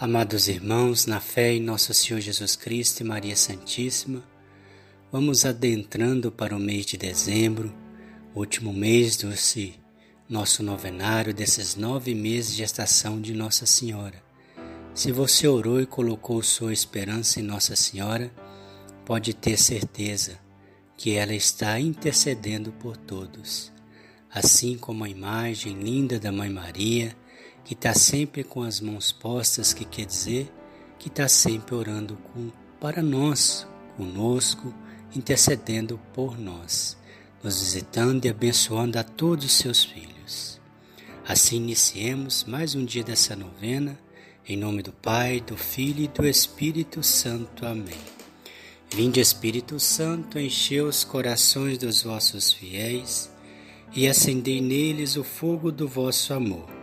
Amados irmãos, na fé em nosso Senhor Jesus Cristo e Maria Santíssima, vamos adentrando para o mês de dezembro, último mês desse nosso novenário, desses nove meses de estação de Nossa Senhora. Se você orou e colocou sua esperança em Nossa Senhora, pode ter certeza que ela está intercedendo por todos. Assim como a imagem linda da Mãe Maria, que está sempre com as mãos postas, que quer dizer que está sempre orando com, para nós, conosco, intercedendo por nós, nos visitando e abençoando a todos os seus filhos. Assim iniciemos mais um dia dessa novena, em nome do Pai, do Filho e do Espírito Santo. Amém. Vinde, Espírito Santo, enchei os corações dos vossos fiéis e acendei neles o fogo do vosso amor.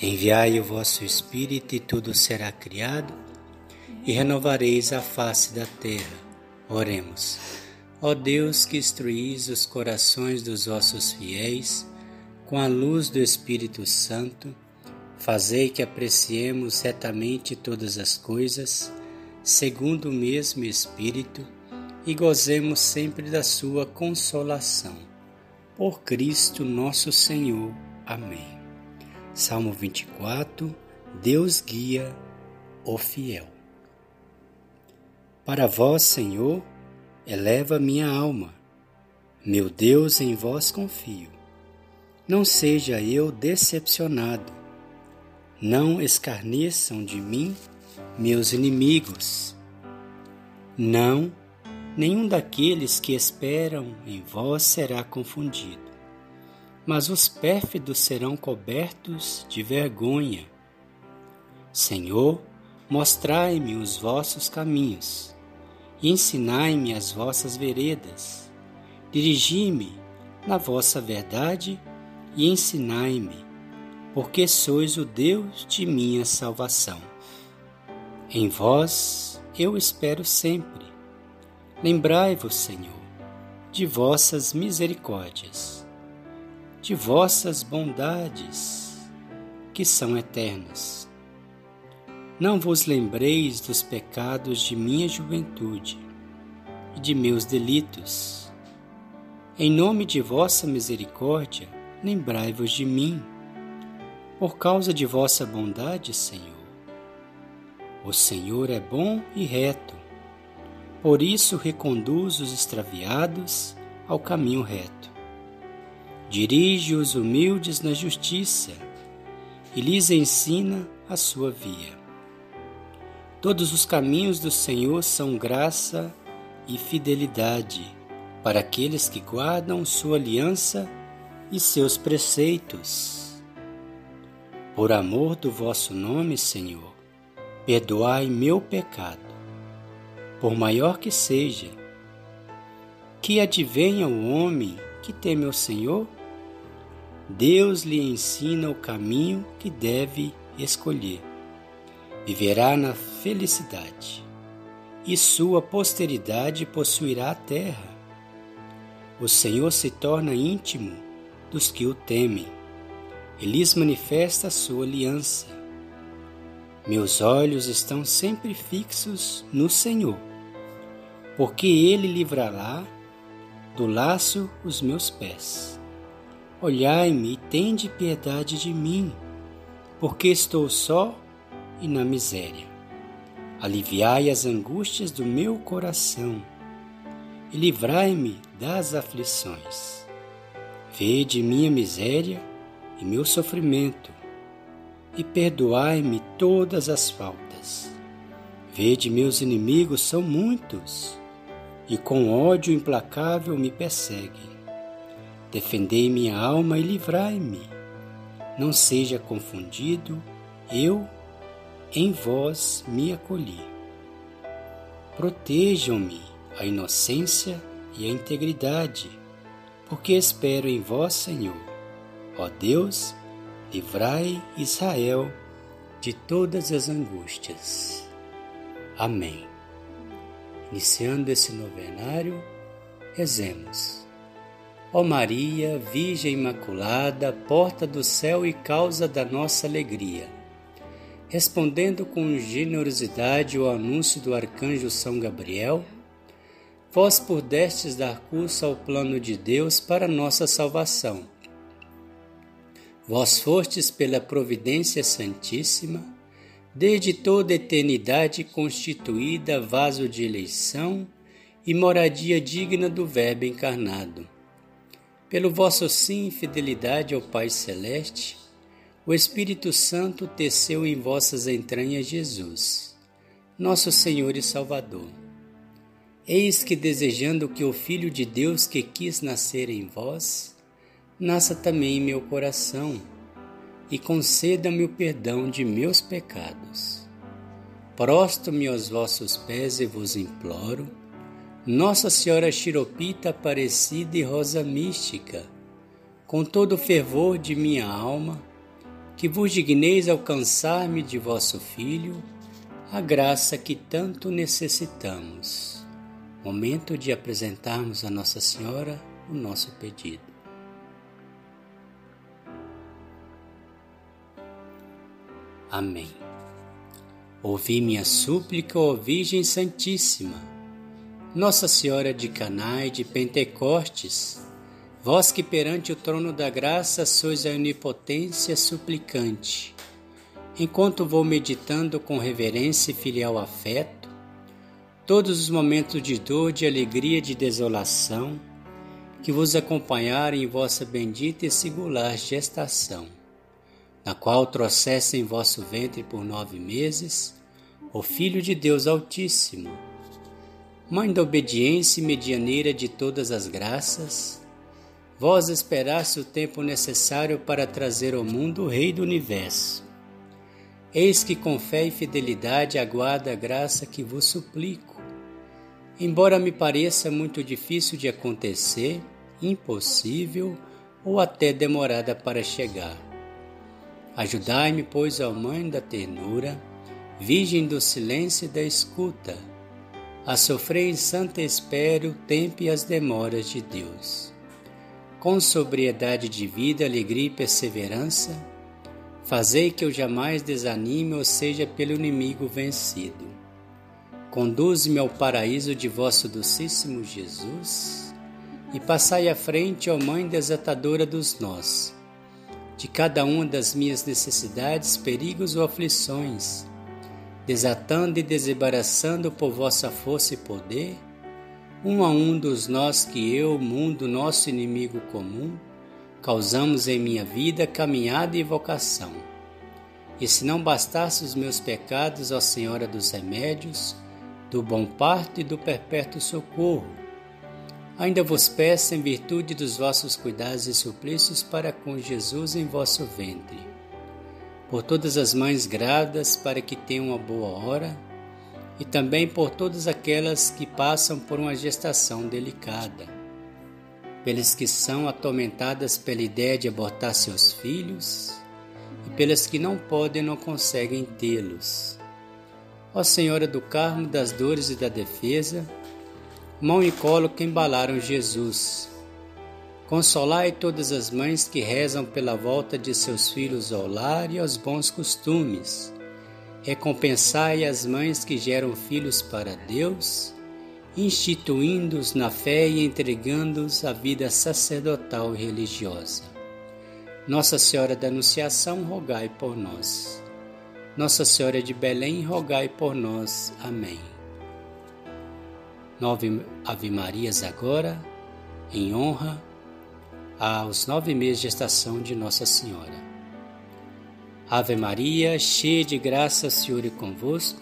Enviai o vosso Espírito e tudo será criado, e renovareis a face da terra. Oremos. Ó Deus que instruís os corações dos vossos fiéis, com a luz do Espírito Santo, fazei que apreciemos retamente todas as coisas, segundo o mesmo Espírito, e gozemos sempre da sua consolação. Por Cristo nosso Senhor. Amém. Salmo 24 Deus guia o fiel. Para vós, Senhor, eleva minha alma. Meu Deus, em vós confio. Não seja eu decepcionado. Não escarneçam de mim meus inimigos. Não, nenhum daqueles que esperam em vós será confundido mas os pérfidos serão cobertos de vergonha. Senhor, mostrai-me os vossos caminhos, e ensinai-me as vossas veredas. Dirigi-me na vossa verdade e ensinai-me, porque sois o Deus de minha salvação. Em vós eu espero sempre. Lembrai-vos, Senhor, de vossas misericórdias de vossas bondades, que são eternas. Não vos lembreis dos pecados de minha juventude e de meus delitos. Em nome de vossa misericórdia, lembrai-vos de mim, por causa de vossa bondade, Senhor. O Senhor é bom e reto, por isso reconduz os extraviados ao caminho reto dirige os humildes na justiça e lhes ensina a sua via. Todos os caminhos do Senhor são graça e fidelidade para aqueles que guardam sua aliança e seus preceitos. Por amor do vosso nome, Senhor, perdoai meu pecado, por maior que seja. Que advenha o homem que teme ao Senhor Deus lhe ensina o caminho que deve escolher. Viverá na felicidade, e sua posteridade possuirá a terra. O Senhor se torna íntimo dos que o temem, e lhes manifesta a sua aliança. Meus olhos estão sempre fixos no Senhor, porque Ele livrará do laço os meus pés. Olhai-me e tende piedade de mim, porque estou só e na miséria. Aliviai as angústias do meu coração e livrai-me das aflições. Vede minha miséria e meu sofrimento, e perdoai-me todas as faltas. Vede meus inimigos são muitos, e com ódio implacável me perseguem Defendei minha alma e livrai-me. Não seja confundido, eu em vós me acolhi. Protejam-me a inocência e a integridade, porque espero em vós, Senhor. Ó Deus, livrai Israel de todas as angústias. Amém. Iniciando esse novenário, rezemos. Ó Maria, Virgem Imaculada, porta do céu e causa da nossa alegria. respondendo com generosidade ao anúncio do arcanjo São Gabriel, vós pudestes dar curso ao plano de Deus para nossa salvação. Vós fostes pela providência santíssima, desde toda eternidade constituída vaso de eleição e moradia digna do Verbo encarnado. Pelo vosso sim e fidelidade ao Pai Celeste, o Espírito Santo teceu em vossas entranhas Jesus, nosso Senhor e Salvador. Eis que, desejando que o Filho de Deus que quis nascer em vós, nasça também em meu coração, e conceda-me o perdão de meus pecados. Prosto-me aos vossos pés e vos imploro, Nossa Senhora Chiropita Aparecida e Rosa Mística, com todo o fervor de minha alma, que vos digneis alcançar-me de vosso Filho a graça que tanto necessitamos. Momento de apresentarmos a Nossa Senhora o nosso pedido. Amém. Ouvi minha súplica, ó Virgem Santíssima, Nossa Senhora de Caná e de Pentecostes, Vós que perante o trono da graça sois a onipotência suplicante, enquanto vou meditando com reverência e filial afeto, todos os momentos de dor, de alegria, de desolação, que vos acompanharem em vossa bendita e singular gestação, na qual trouxesse em vosso ventre por nove meses o Filho de Deus Altíssimo, Mãe da obediência e medianeira de todas as graças, vós esperaste o tempo necessário para trazer ao mundo o Rei do Universo. Eis que com fé e fidelidade aguardo a graça que vos suplico. Embora me pareça muito difícil de acontecer, impossível ou até demorada para chegar. Ajudai-me, pois, ó Mãe da ternura, Virgem do silêncio e da escuta, a sofrer em santa espera o tempo e as demoras de Deus com sobriedade de vida, alegria e perseverança, fazei que eu jamais desanime ou seja pelo inimigo vencido. Conduze-me ao paraíso de vosso docíssimo Jesus e passai à frente, ó Mãe desatadora dos nós, de cada uma das minhas necessidades, perigos ou aflições, desatando e desembaraçando por vossa força e poder um a um dos nós que eu, mundo, nosso inimigo comum, causamos em minha vida caminhada e vocação. E se não bastasse os meus pecados, ó Senhora dos remédios, do bom parto e do perpétuo socorro, ainda vos peço em virtude dos vossos cuidados e suplícios para com Jesus em vosso ventre. Por todas as mães grávidas, para que tenham uma boa hora, e também por todas aquelas que passam por uma gestação delicada, pelas que são atormentadas pela ideia de abortar seus filhos e pelas que não podem ou não conseguem tê-los. Ó Senhora do Carmo das dores e da defesa, mão e colo que embalaram Jesus. Consolai todas as mães que rezam pela volta de seus filhos ao lar e aos bons costumes Recompensai as mães que geram filhos para Deus, instituindo-os na fé e entregando-os à vida sacerdotal e religiosa. Nossa Senhora da Anunciação, rogai por nós. Nossa Senhora de Belém, rogai por nós. Amém. Nove Ave Marias agora, em honra aos nove meses de gestação de Nossa Senhora. Ave Maria, cheia de graça, Senhor é convosco.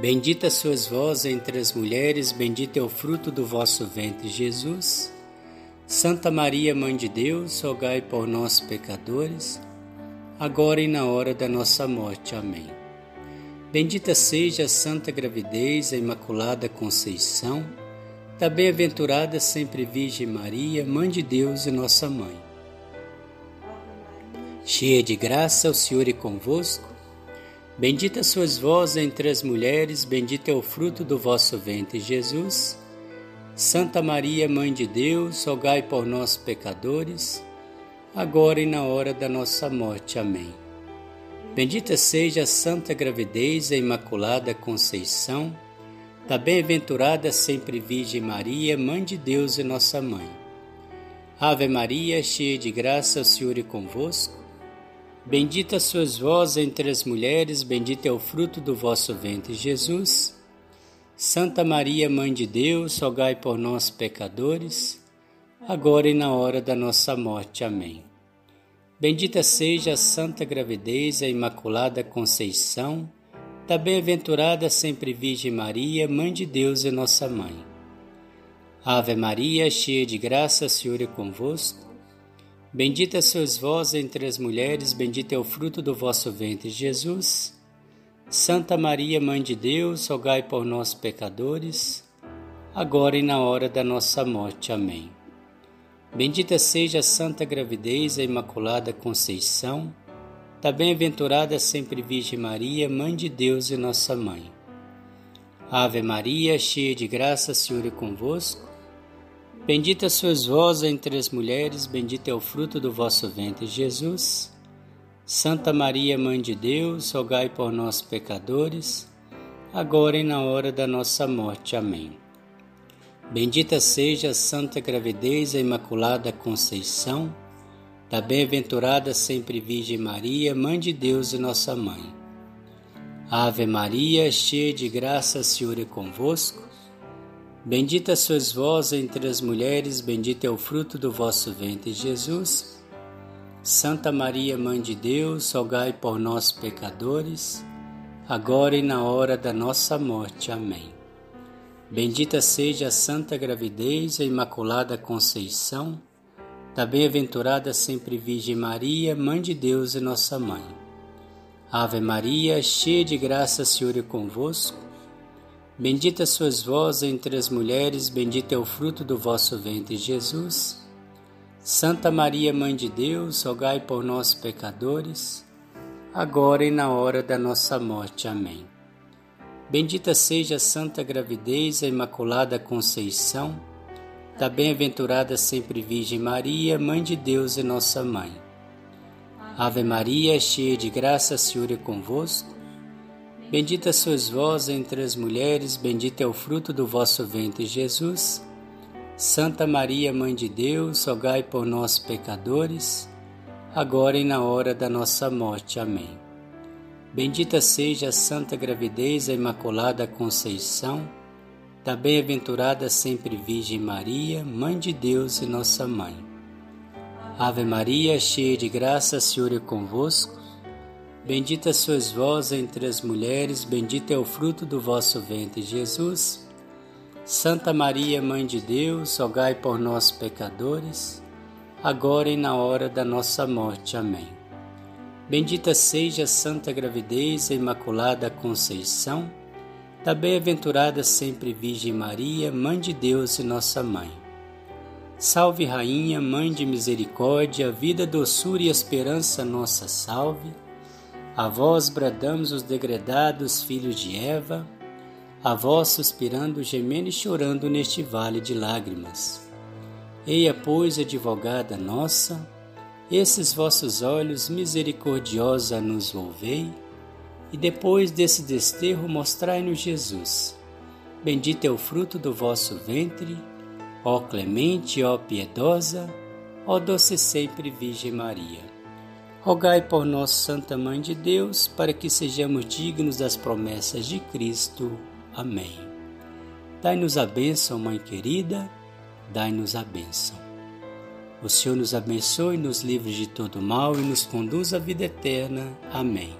Bendita sois vós entre as mulheres, bendito é o fruto do vosso ventre, Jesus. Santa Maria, Mãe de Deus, rogai por nós, pecadores, agora e na hora da nossa morte. Amém. Bendita seja a santa gravidez, a imaculada conceição, da bem-aventurada sempre Virgem Maria, Mãe de Deus e nossa Mãe. Cheia de graça, o Senhor é convosco. Bendita sois vós entre as mulheres, bendito é o fruto do vosso ventre, Jesus. Santa Maria, Mãe de Deus, rogai por nós, pecadores, agora e na hora da nossa morte. Amém. Bendita seja a santa gravidez, a Imaculada Conceição, da bem-aventurada sempre Virgem Maria, Mãe de Deus e nossa Mãe. Ave Maria, cheia de graça, o Senhor é convosco. Bendita sois vós entre as mulheres, bendito é o fruto do vosso ventre, Jesus. Santa Maria, Mãe de Deus, rogai por nós, pecadores, agora e na hora da nossa morte. Amém. Bendita seja a santa gravidez, a Imaculada Conceição, da bem-aventurada sempre Virgem Maria, Mãe de Deus e nossa Mãe. Ave Maria, cheia de graça, o Senhor é convosco. Bendita sois vós entre as mulheres, bendito é o fruto do vosso ventre, Jesus. Santa Maria, Mãe de Deus, rogai por nós, pecadores, agora e na hora da nossa morte. Amém. Bendita seja a santa gravidez, a Imaculada Conceição, da bem-aventurada sempre Virgem Maria, Mãe de Deus e nossa Mãe. Ave Maria, cheia de graça, Senhor é convosco. Bendita sois vós entre as mulheres, bendito é o fruto do vosso ventre, Jesus. Santa Maria, Mãe de Deus, rogai por nós, pecadores, agora e na hora da nossa morte. Amém. Bendita seja a santa gravidez, a Imaculada Conceição, da bem-aventurada sempre Virgem Maria, Mãe de Deus e nossa Mãe. Ave Maria, cheia de graça, Senhor é convosco. Bendita sois vós entre as mulheres, bendito é o fruto do vosso ventre, Jesus. Santa Maria, Mãe de Deus, rogai por nós, pecadores, agora e na hora da nossa morte. Amém. Bendita seja a santa gravidez, a Imaculada Conceição, da bem-aventurada sempre Virgem Maria, Mãe de Deus e nossa Mãe. Ave Maria, cheia de graça, Senhor é convosco. Bendita sois vós entre as mulheres, bendito é o fruto do vosso ventre, Jesus. Santa Maria, Mãe de Deus, rogai por nós, pecadores, agora e na hora da nossa morte. Amém. Bendita seja a santa gravidez, a Imaculada Conceição, da bem-aventurada sempre Virgem Maria, Mãe de Deus e nossa Mãe. Ave Maria, cheia de graça, Senhor é convosco. Bendita sois vós entre as mulheres, bendito é o fruto do vosso ventre, Jesus. Santa Maria, Mãe de Deus, rogai por nós, pecadores, agora e na hora da nossa morte. Amém. Bendita seja a santa gravidez, a Imaculada Conceição, da bem-aventurada sempre Virgem Maria, Mãe de Deus e nossa Mãe. Ave Maria, cheia de graça, Senhor é convosco. Bendita sois vós entre as mulheres, bendito é o fruto do vosso ventre, Jesus. Santa Maria, Mãe de Deus, rogai por nós, pecadores, agora e na hora da nossa morte. Amém. Bendita seja a santa gravidez, a Imaculada Conceição, da bem-aventurada sempre Virgem Maria, Mãe de Deus e nossa Mãe. Salve, Rainha, Mãe de Misericórdia, vida, doçura e esperança, nossa salve. A vós bradamos os degredados filhos de Eva, a vós suspirando, gemendo e chorando neste vale de lágrimas. Eia, pois, advogada nossa, esses vossos olhos misericordiosa nos volvei, e depois desse desterro mostrai-nos Jesus. Bendito é o fruto do vosso ventre, ó clemente, ó piedosa, ó doce sempre Virgem Maria. Rogai por nós, Santa Mãe de Deus, para que sejamos dignos das promessas de Cristo. Amém. Dai-nos a bênção, Mãe querida, dai-nos a bênção. O Senhor nos abençoe, nos livre de todo mal e nos conduz à vida eterna. Amém.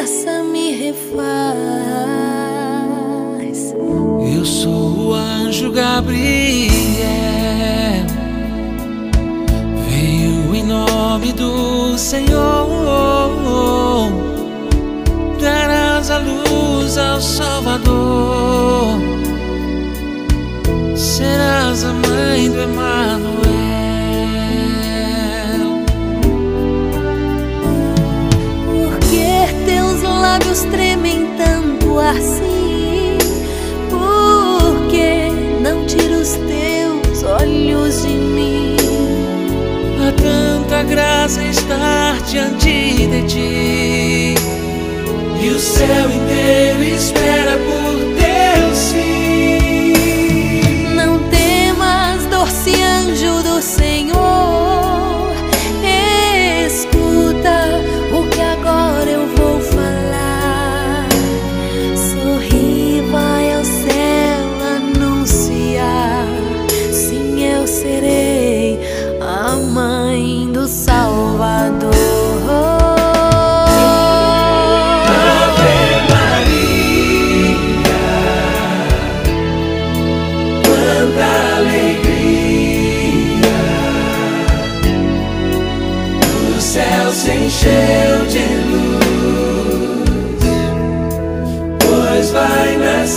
conversa me refaz. Eu sou o anjo Gabriel, veio em nome do Senhor, darás a luz ao Salvador, serás a mãe do Emmanuel. joelhos tremem tanto assim? Por que não tira os teus olhos de mim? Há tanta graça estar diante de ti, e o céu inteiro espera.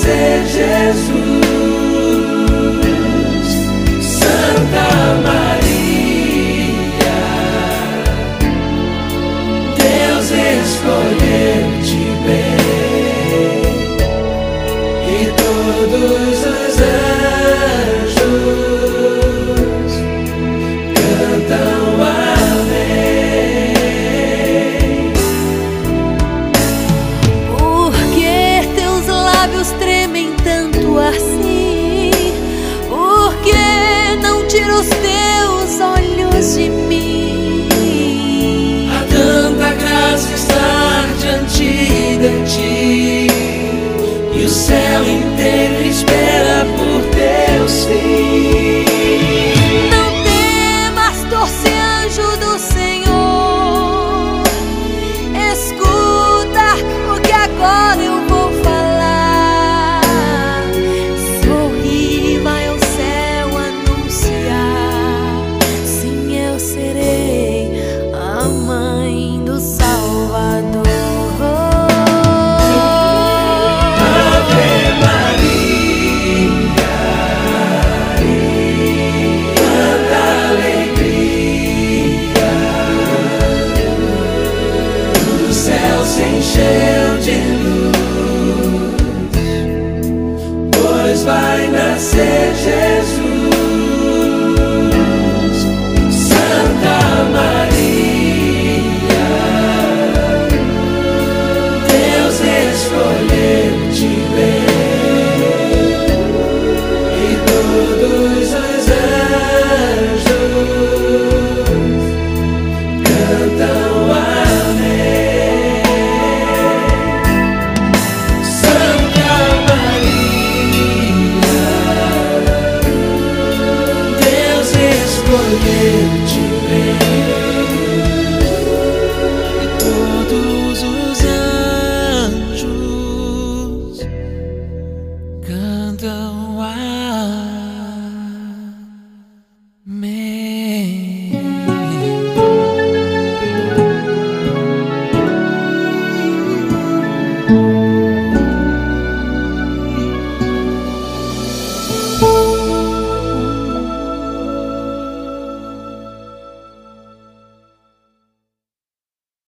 você, Jesus.